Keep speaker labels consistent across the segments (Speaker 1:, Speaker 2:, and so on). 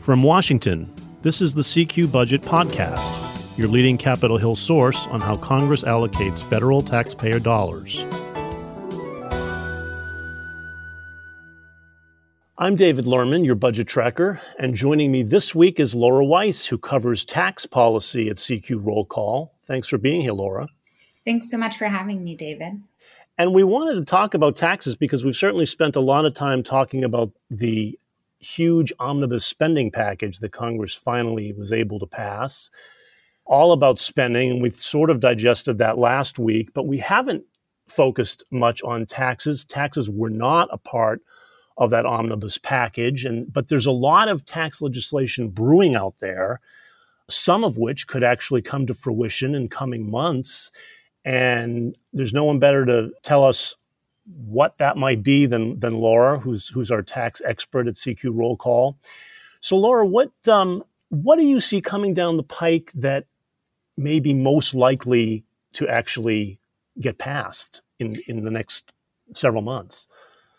Speaker 1: From Washington, this is the CQ Budget Podcast, your leading Capitol Hill source on how Congress allocates federal taxpayer dollars. I'm David Lerman, your budget tracker, and joining me this week is Laura Weiss, who covers tax policy at CQ Roll Call. Thanks for being here, Laura.
Speaker 2: Thanks so much for having me, David.
Speaker 1: And we wanted to talk about taxes because we've certainly spent a lot of time talking about the huge omnibus spending package that Congress finally was able to pass, all about spending. And we've sort of digested that last week, but we haven't focused much on taxes. Taxes were not a part of that omnibus package. And but there's a lot of tax legislation brewing out there, some of which could actually come to fruition in coming months. And there's no one better to tell us what that might be than than Laura, who's who's our tax expert at CQ Roll Call. So, Laura, what um, what do you see coming down the pike that may be most likely to actually get passed in in the next several months?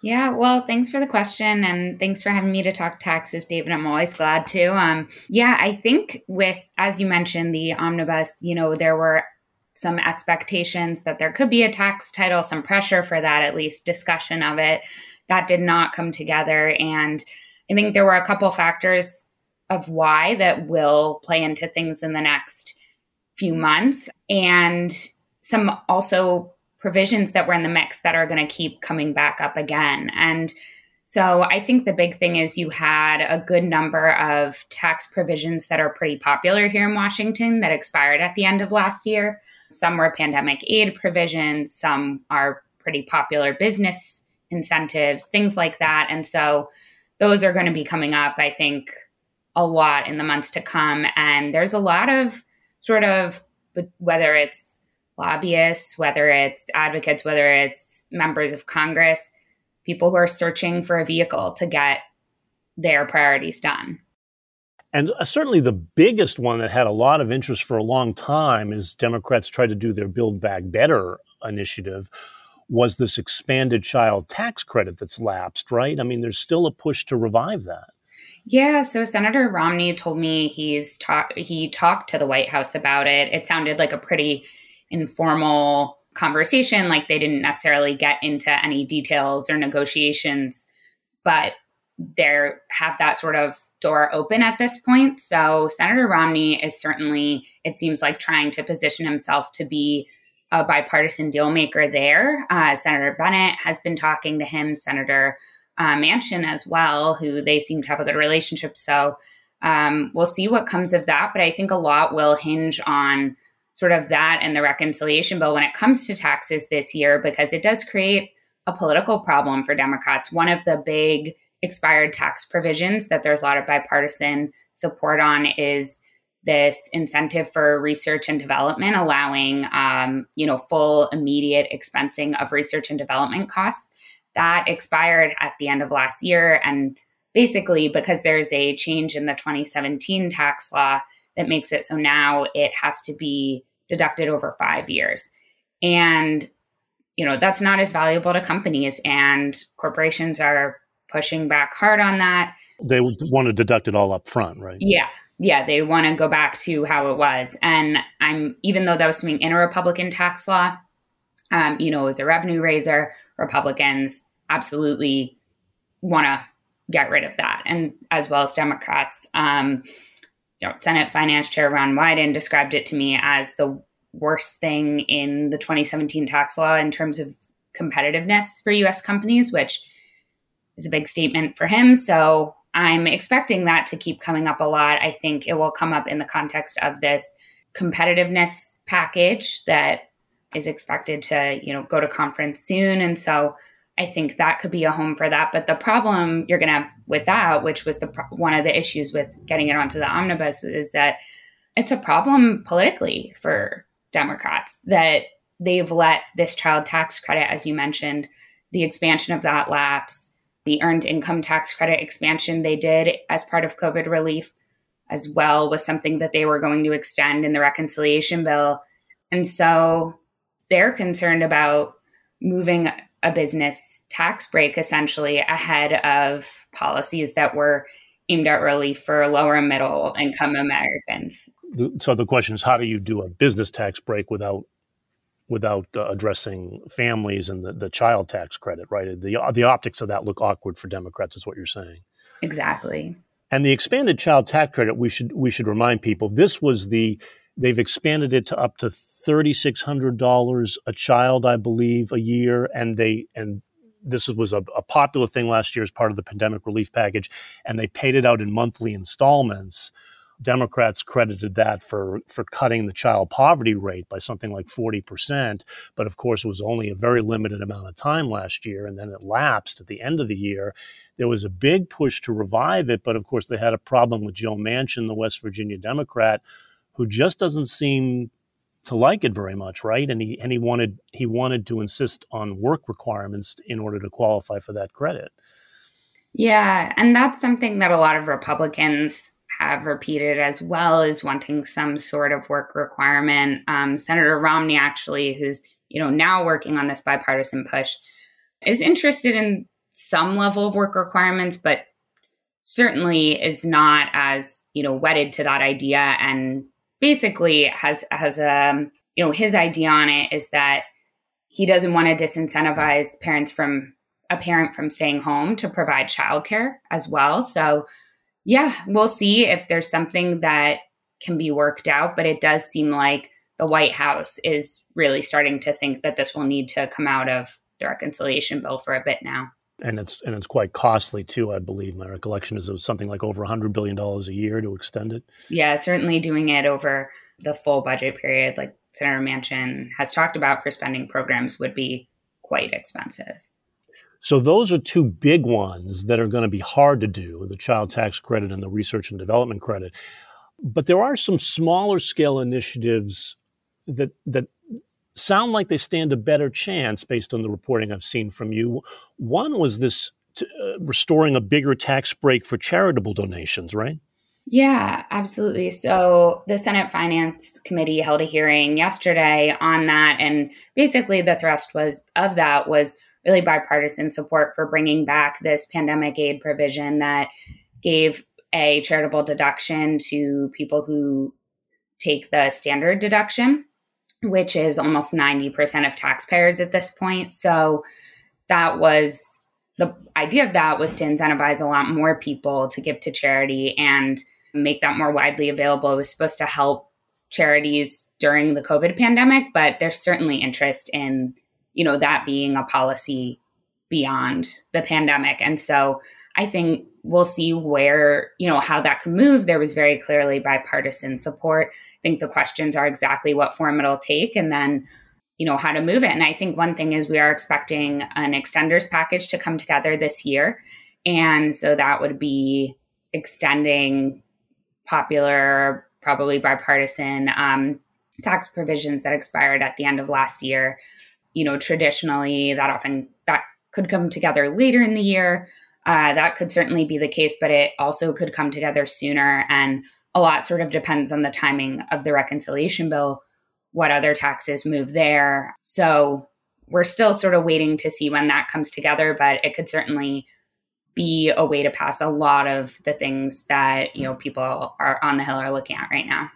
Speaker 2: Yeah, well, thanks for the question and thanks for having me to talk taxes, David. I'm always glad to. Um, yeah, I think with, as you mentioned, the omnibus, you know, there were some expectations that there could be a tax title, some pressure for that, at least discussion of it. That did not come together. And I think there were a couple factors of why that will play into things in the next few months. And some also provisions that were in the mix that are going to keep coming back up again. And so I think the big thing is you had a good number of tax provisions that are pretty popular here in Washington that expired at the end of last year. Some were pandemic aid provisions, some are pretty popular business incentives, things like that. And so those are going to be coming up, I think, a lot in the months to come. And there's a lot of sort of whether it's lobbyists, whether it's advocates, whether it's members of Congress, people who are searching for a vehicle to get their priorities done.
Speaker 1: And uh, certainly the biggest one that had a lot of interest for a long time is Democrats tried to do their Build Back Better initiative was this expanded child tax credit that's lapsed, right? I mean, there's still a push to revive that.
Speaker 2: Yeah, so Senator Romney told me he's he talked to the White House about it. It sounded like a pretty informal conversation, like they didn't necessarily get into any details or negotiations, but they have that sort of door open at this point. So Senator Romney is certainly, it seems like, trying to position himself to be a bipartisan deal maker there. Uh, Senator Bennet has been talking to him, Senator uh, Manchin as well, who they seem to have a good relationship. So um, we'll see what comes of that. But I think a lot will hinge on sort of that and the reconciliation bill when it comes to taxes this year, because it does create a political problem for Democrats. One of the big expired tax provisions that there's a lot of bipartisan support on is this incentive for research and development, allowing um, you know full immediate expensing of research and development costs. That expired at the end of last year, and basically because there's a change in the 2017 tax law that makes it so now it has to be deducted over five years, and you know that's not as valuable to companies, and corporations are pushing back hard on that.
Speaker 1: They want to deduct it all up front, right?
Speaker 2: Yeah. Yeah, they want to go back to how it was. And I'm, even though that was something in a Republican tax law, um, you know, it was a revenue raiser, Republicans absolutely want to get rid of that. And as well as Democrats. Um, you know, Senate Finance Chair Ron Wyden described it to me as the worst thing in the 2017 tax law in terms of competitiveness for US companies, which is a big statement for him. So I'm expecting that to keep coming up a lot. I think it will come up in the context of this competitiveness package that is expected to, you know, go to conference soon. And so I think that could be a home for that. But the problem you're going to have with that, which was the one of the issues with getting it onto the omnibus, is that it's a problem politically for Democrats that they've let this child tax credit, as you mentioned, the expansion of that lapse the earned income tax credit expansion they did as part of COVID relief as well was something that they were going to extend in the reconciliation bill. And so they're concerned about moving a business tax break essentially ahead of policies that were aimed at relief for lower middle income Americans.
Speaker 1: So the question is, how do you do a business tax break without without uh, addressing families and the, the child tax credit? Right, the the optics of that look awkward for Democrats, is what you're saying.
Speaker 2: Exactly.
Speaker 1: And the expanded child tax credit, we should we should remind people, this was the they've expanded it to up to thirty six hundred dollars a child, I believe, a year, and they and this was a, a, popular thing last year as part of the pandemic relief package, and they paid it out in monthly installments. Democrats credited that for for cutting the child poverty rate by something like 40%, but of course it was only a very limited amount of time last year and then it lapsed at the end of the year. There was a big push to revive it, but of course they had a problem with Joe Manchin, the West Virginia Democrat, who just doesn't seem to like it very much, right? And he and he wanted he wanted to insist on work requirements in order to qualify for that credit.
Speaker 2: Yeah, and that's something that a lot of Republicans have repeated as well is wanting some sort of work requirement. Um, Senator Romney, actually, who's you know now working on this bipartisan push, is interested in some level of work requirements, but certainly is not as you know wedded to that idea and basically has has a um, you know his idea on it is that he doesn't want to disincentivize parents from a parent from staying home to provide childcare as well. So yeah, we'll see if there's something that can be worked out, but it does seem like the White House is really starting to think that this will need to come out of the reconciliation bill for a bit now
Speaker 1: and it's and it's quite costly too. I believe my recollection is it was something like over hundred billion dollars a year to extend it.
Speaker 2: Yeah, certainly doing it over the full budget period, like Senator Manchin has talked about for spending programs, would be quite expensive.
Speaker 1: So those are two big ones that are going to be hard to do: the child tax credit and the research and development credit. But there are some smaller scale initiatives that that sound like they stand a better chance based on the reporting I've seen from you. One was this t- uh, restoring a bigger tax break for charitable donations, right?
Speaker 2: Yeah, absolutely. So the Senate Finance Committee held a hearing yesterday on that and basically the thrust was of that was really bipartisan support for bringing back this pandemic aid provision that gave a charitable deduction to people who take the standard deduction which is almost 90% of taxpayers at this point. So that was the idea of that was to incentivize a lot more people to give to charity and make that more widely available. It was supposed to help charities during the COVID pandemic, but there's certainly interest in, you know, that being a policy beyond the pandemic. And so I think we'll see where, you know, how that can move. There was very clearly bipartisan support. I think the questions are exactly what form it'll take and then, you know, how to move it. And I think one thing is we are expecting an extenders package to come together this year. And so that would be extending popular, probably bipartisan um, tax provisions that expired at the end of last year. You know, traditionally that often that could come together later in the year. Uh, that could certainly be the case, but it also could come together sooner. And a lot sort of depends on the timing of the reconciliation bill, what other taxes move there. So we're still sort of waiting to see when that comes together, but it could certainly be a way to pass a lot of the things that you know people are on the hill are looking at right now.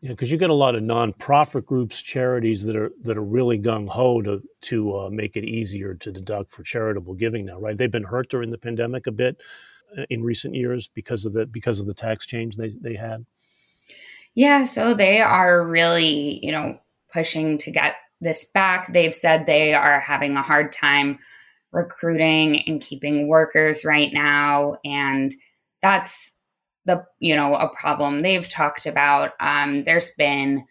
Speaker 1: Yeah, because you get a lot of nonprofit groups, charities that are that are really gung ho to to uh, make it easier to deduct for charitable giving now, right? They've been hurt during the pandemic a bit uh, in recent years because of the because of the tax change they they had.
Speaker 2: Yeah, so they are really you know pushing to get this back. They've said they are having a hard time recruiting and keeping workers right now, and that's the you know a problem they've talked about. Um, there's been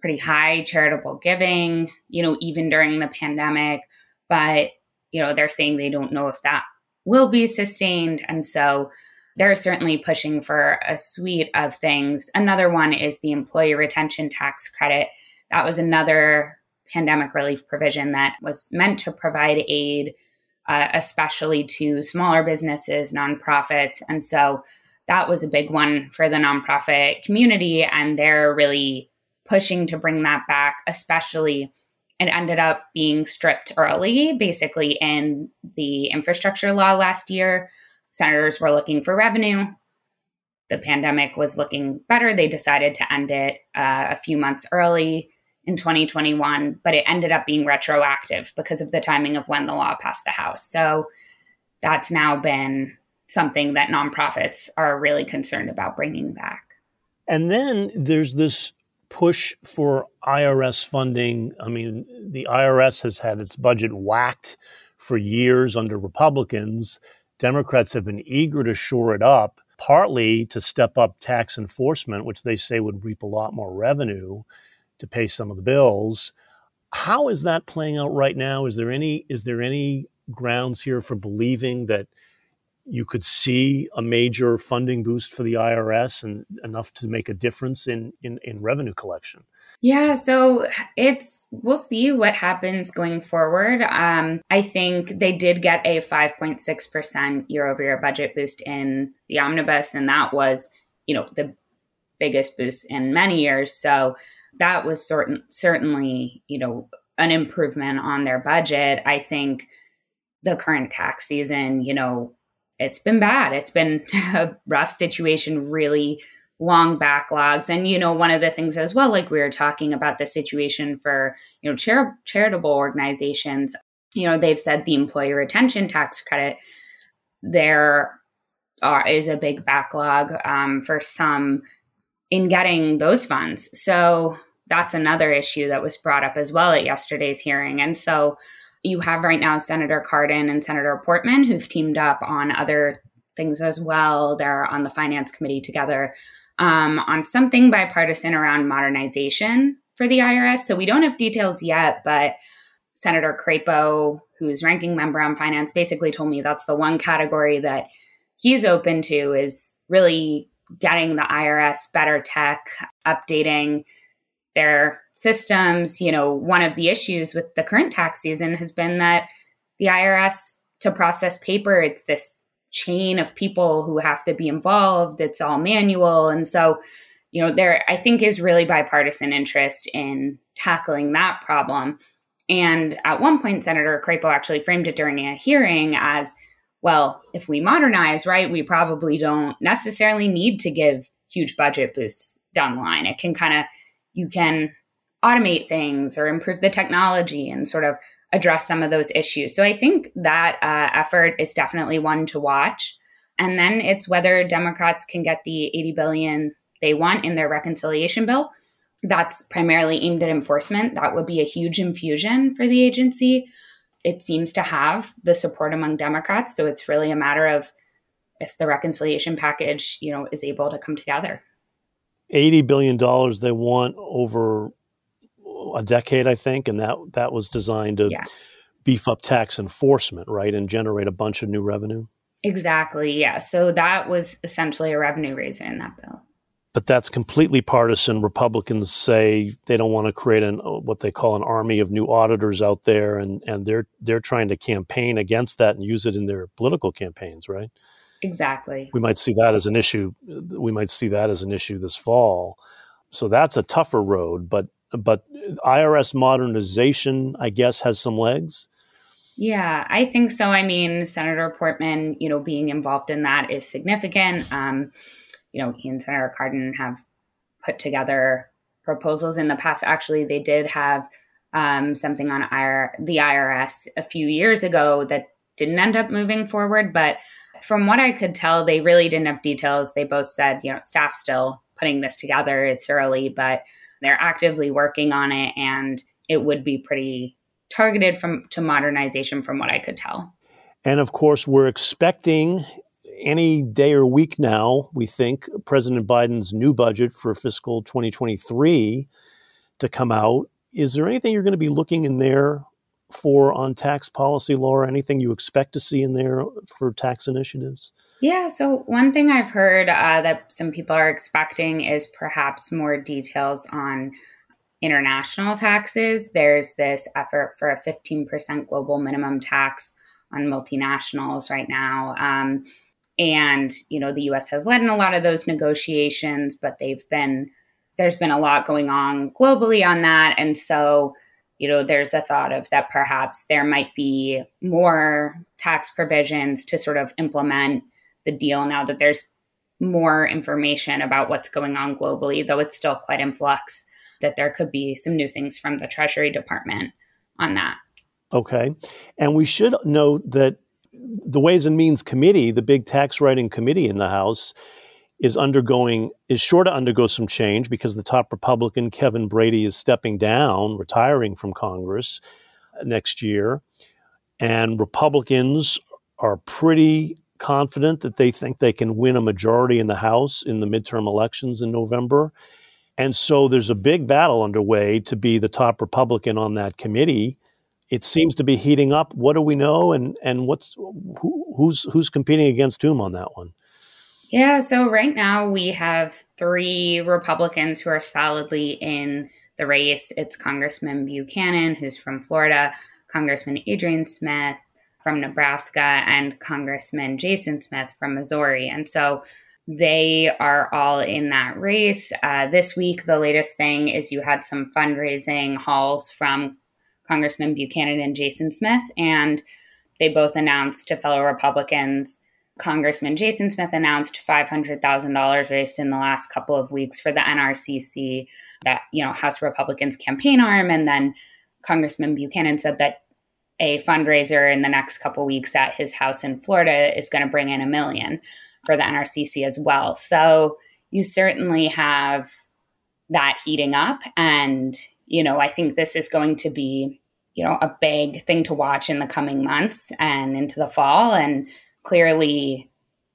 Speaker 2: pretty high charitable giving, you know, even during the pandemic, but you know they're saying they don't know if that will be sustained, and so they're certainly pushing for a suite of things. Another one is the employee retention tax credit. That was another pandemic relief provision that was meant to provide aid, uh, especially to smaller businesses, nonprofits. And so that was a big one for the nonprofit community. And they're really pushing to bring that back, especially it ended up being stripped early, basically in the infrastructure law last year. Senators were looking for revenue. the pandemic was looking better, they decided to end it uh, a few months early in 2021, but it ended up being retroactive because of the timing of when the law passed the House. So that's now been something that nonprofits are really concerned about bringing back.
Speaker 1: And then there's this push for IRS funding. I mean, the IRS has had its budget whacked for years under Republicans. Democrats have been eager to shore it up, partly to step up tax enforcement, which they say would reap a lot more revenue to pay some of the bills. How is that playing out right now? Is there any is there any grounds here for believing that you could see a major funding boost for the IRS and enough to make a difference in, in, in revenue collection?
Speaker 2: Yeah, so it's we'll see what happens going forward. Um, I think they did get a 5.6% year over year budget boost in the omnibus, and that was, you know, the biggest boost in many years. So that was certain, certainly, you know, an improvement on their budget. I think the current tax season, you know, it's been bad. It's been a rough situation, really long backlogs. And, you know, one of the things as well, like we were talking about the situation for, you know, char- charitable organizations, you know, they've said the employee retention tax credit, there are, is a big backlog um, for some in getting those funds. So that's another issue that was brought up as well at yesterday's hearing. And so, you have right now Senator Cardin and Senator Portman who've teamed up on other things as well. They're on the finance committee together um, on something bipartisan around modernization for the IRS. So we don't have details yet, but Senator Crapo, who's ranking member on finance, basically told me that's the one category that he's open to is really getting the IRS better tech, updating their systems. You know, one of the issues with the current tax season has been that the IRS to process paper, it's this chain of people who have to be involved. It's all manual. And so, you know, there I think is really bipartisan interest in tackling that problem. And at one point, Senator Crapo actually framed it during a hearing as well, if we modernize, right, we probably don't necessarily need to give huge budget boosts down the line. It can kind of you can automate things or improve the technology and sort of address some of those issues. So I think that uh, effort is definitely one to watch. And then it's whether Democrats can get the 80 billion they want in their reconciliation bill. That's primarily aimed at enforcement. That would be a huge infusion for the agency. It seems to have the support among Democrats, so it's really a matter of if the reconciliation package, you know, is able to come together.
Speaker 1: $80 billion they want over a decade, I think, and that that was designed to yeah. beef up tax enforcement, right, and generate a bunch of new revenue.
Speaker 2: Exactly. Yeah. So that was essentially a revenue raiser in that bill.
Speaker 1: But that's completely partisan. Republicans say they don't want to create an what they call an army of new auditors out there, and and they're they're trying to campaign against that and use it in their political campaigns, right?
Speaker 2: Exactly.
Speaker 1: We might see that as an issue. We might see that as an issue this fall. So that's a tougher road, but but IRS modernization, I guess, has some legs.
Speaker 2: Yeah, I think so. I mean, Senator Portman, you know, being involved in that is significant. Um, you know, he and Senator Cardin have put together proposals in the past. Actually, they did have um, something on IR, the IRS a few years ago that didn't end up moving forward, but from what I could tell, they really didn't have details. They both said, you know, staff still putting this together. It's early, but they're actively working on it and it would be pretty targeted from to modernization from what I could tell.
Speaker 1: And of course, we're expecting any day or week now, we think, President Biden's new budget for fiscal 2023 to come out. Is there anything you're going to be looking in there for on tax policy, Laura? Anything you expect to see in there for tax initiatives?
Speaker 2: Yeah, so one thing I've heard uh, that some people are expecting is perhaps more details on international taxes. There's this effort for a 15% global minimum tax on multinationals right now. Um, and, you know, the US has led in a lot of those negotiations, but they've been, there's been a lot going on globally on that. And so, you know, there's a thought of that perhaps there might be more tax provisions to sort of implement the deal now that there's more information about what's going on globally, though it's still quite in flux, that there could be some new things from the Treasury Department on that.
Speaker 1: Okay. And we should note that the Ways and Means Committee, the big tax writing committee in the House, is undergoing is sure to undergo some change because the top Republican Kevin Brady is stepping down, retiring from Congress uh, next year, and Republicans are pretty confident that they think they can win a majority in the House in the midterm elections in November. And so there's a big battle underway to be the top Republican on that committee. It seems to be heating up. What do we know, and and what's who, who's who's competing against whom on that one?
Speaker 2: Yeah, so right now we have three Republicans who are solidly in the race. It's Congressman Buchanan, who's from Florida, Congressman Adrian Smith from Nebraska, and Congressman Jason Smith from Missouri. And so they are all in that race. Uh, this week, the latest thing is you had some fundraising hauls from Congressman Buchanan and Jason Smith, and they both announced to fellow Republicans. Congressman Jason Smith announced $500,000 raised in the last couple of weeks for the NRCC, that, you know, House Republicans campaign arm. And then Congressman Buchanan said that a fundraiser in the next couple weeks at his house in Florida is going to bring in a million for the NRCC as well. So you certainly have that heating up. And, you know, I think this is going to be, you know, a big thing to watch in the coming months and into the fall. And clearly,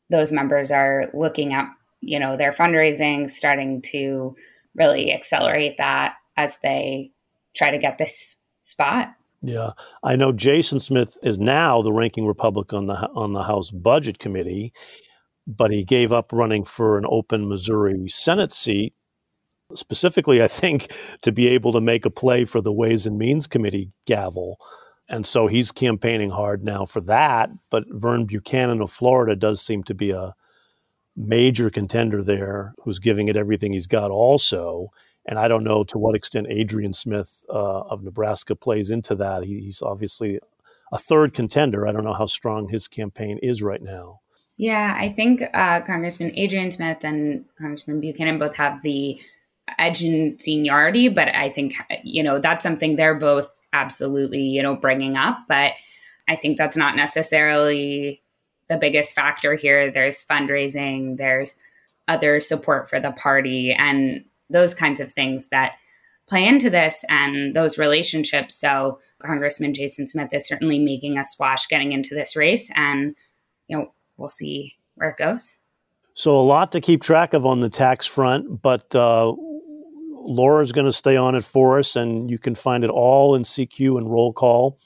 Speaker 2: those members are looking at, you know, their fundraising, starting to really accelerate that as they try to get this spot.
Speaker 1: Yeah, I know Jason Smith is now the ranking Republican on the on the House Budget Committee, but he gave up running for an open Missouri Senate seat, specifically, I think, to be able to make a play for the Ways and Means Committee gavel. And so he's campaigning hard now for that. But Vern Buchanan of Florida does seem to be a major contender there who's giving it everything he's got also. And I don't know to what extent Adrian Smith uh, of Nebraska plays into that. He, he's obviously a third contender. I don't know how strong his campaign is right now.
Speaker 2: Yeah, I think uh, Congressman Adrian Smith and Congressman Buchanan both have the edge in seniority, but I think, you know, that's something they're both absolutely, you know, bringing up. But I think that's not necessarily the biggest factor here. There's fundraising, there's other support for the party, and those kinds of things that play into this and those relationships. So, Congressman Jason Smith is certainly making a splash getting into this race. And, you know, we'll see where it goes.
Speaker 1: So a lot to keep track of on the tax front, but uh, Laura's going to stay on it for us, and you can find it all in CQ and roll call.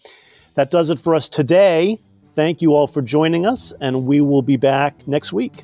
Speaker 1: That does it for us today. Thank you all for joining us, and we will be back next week.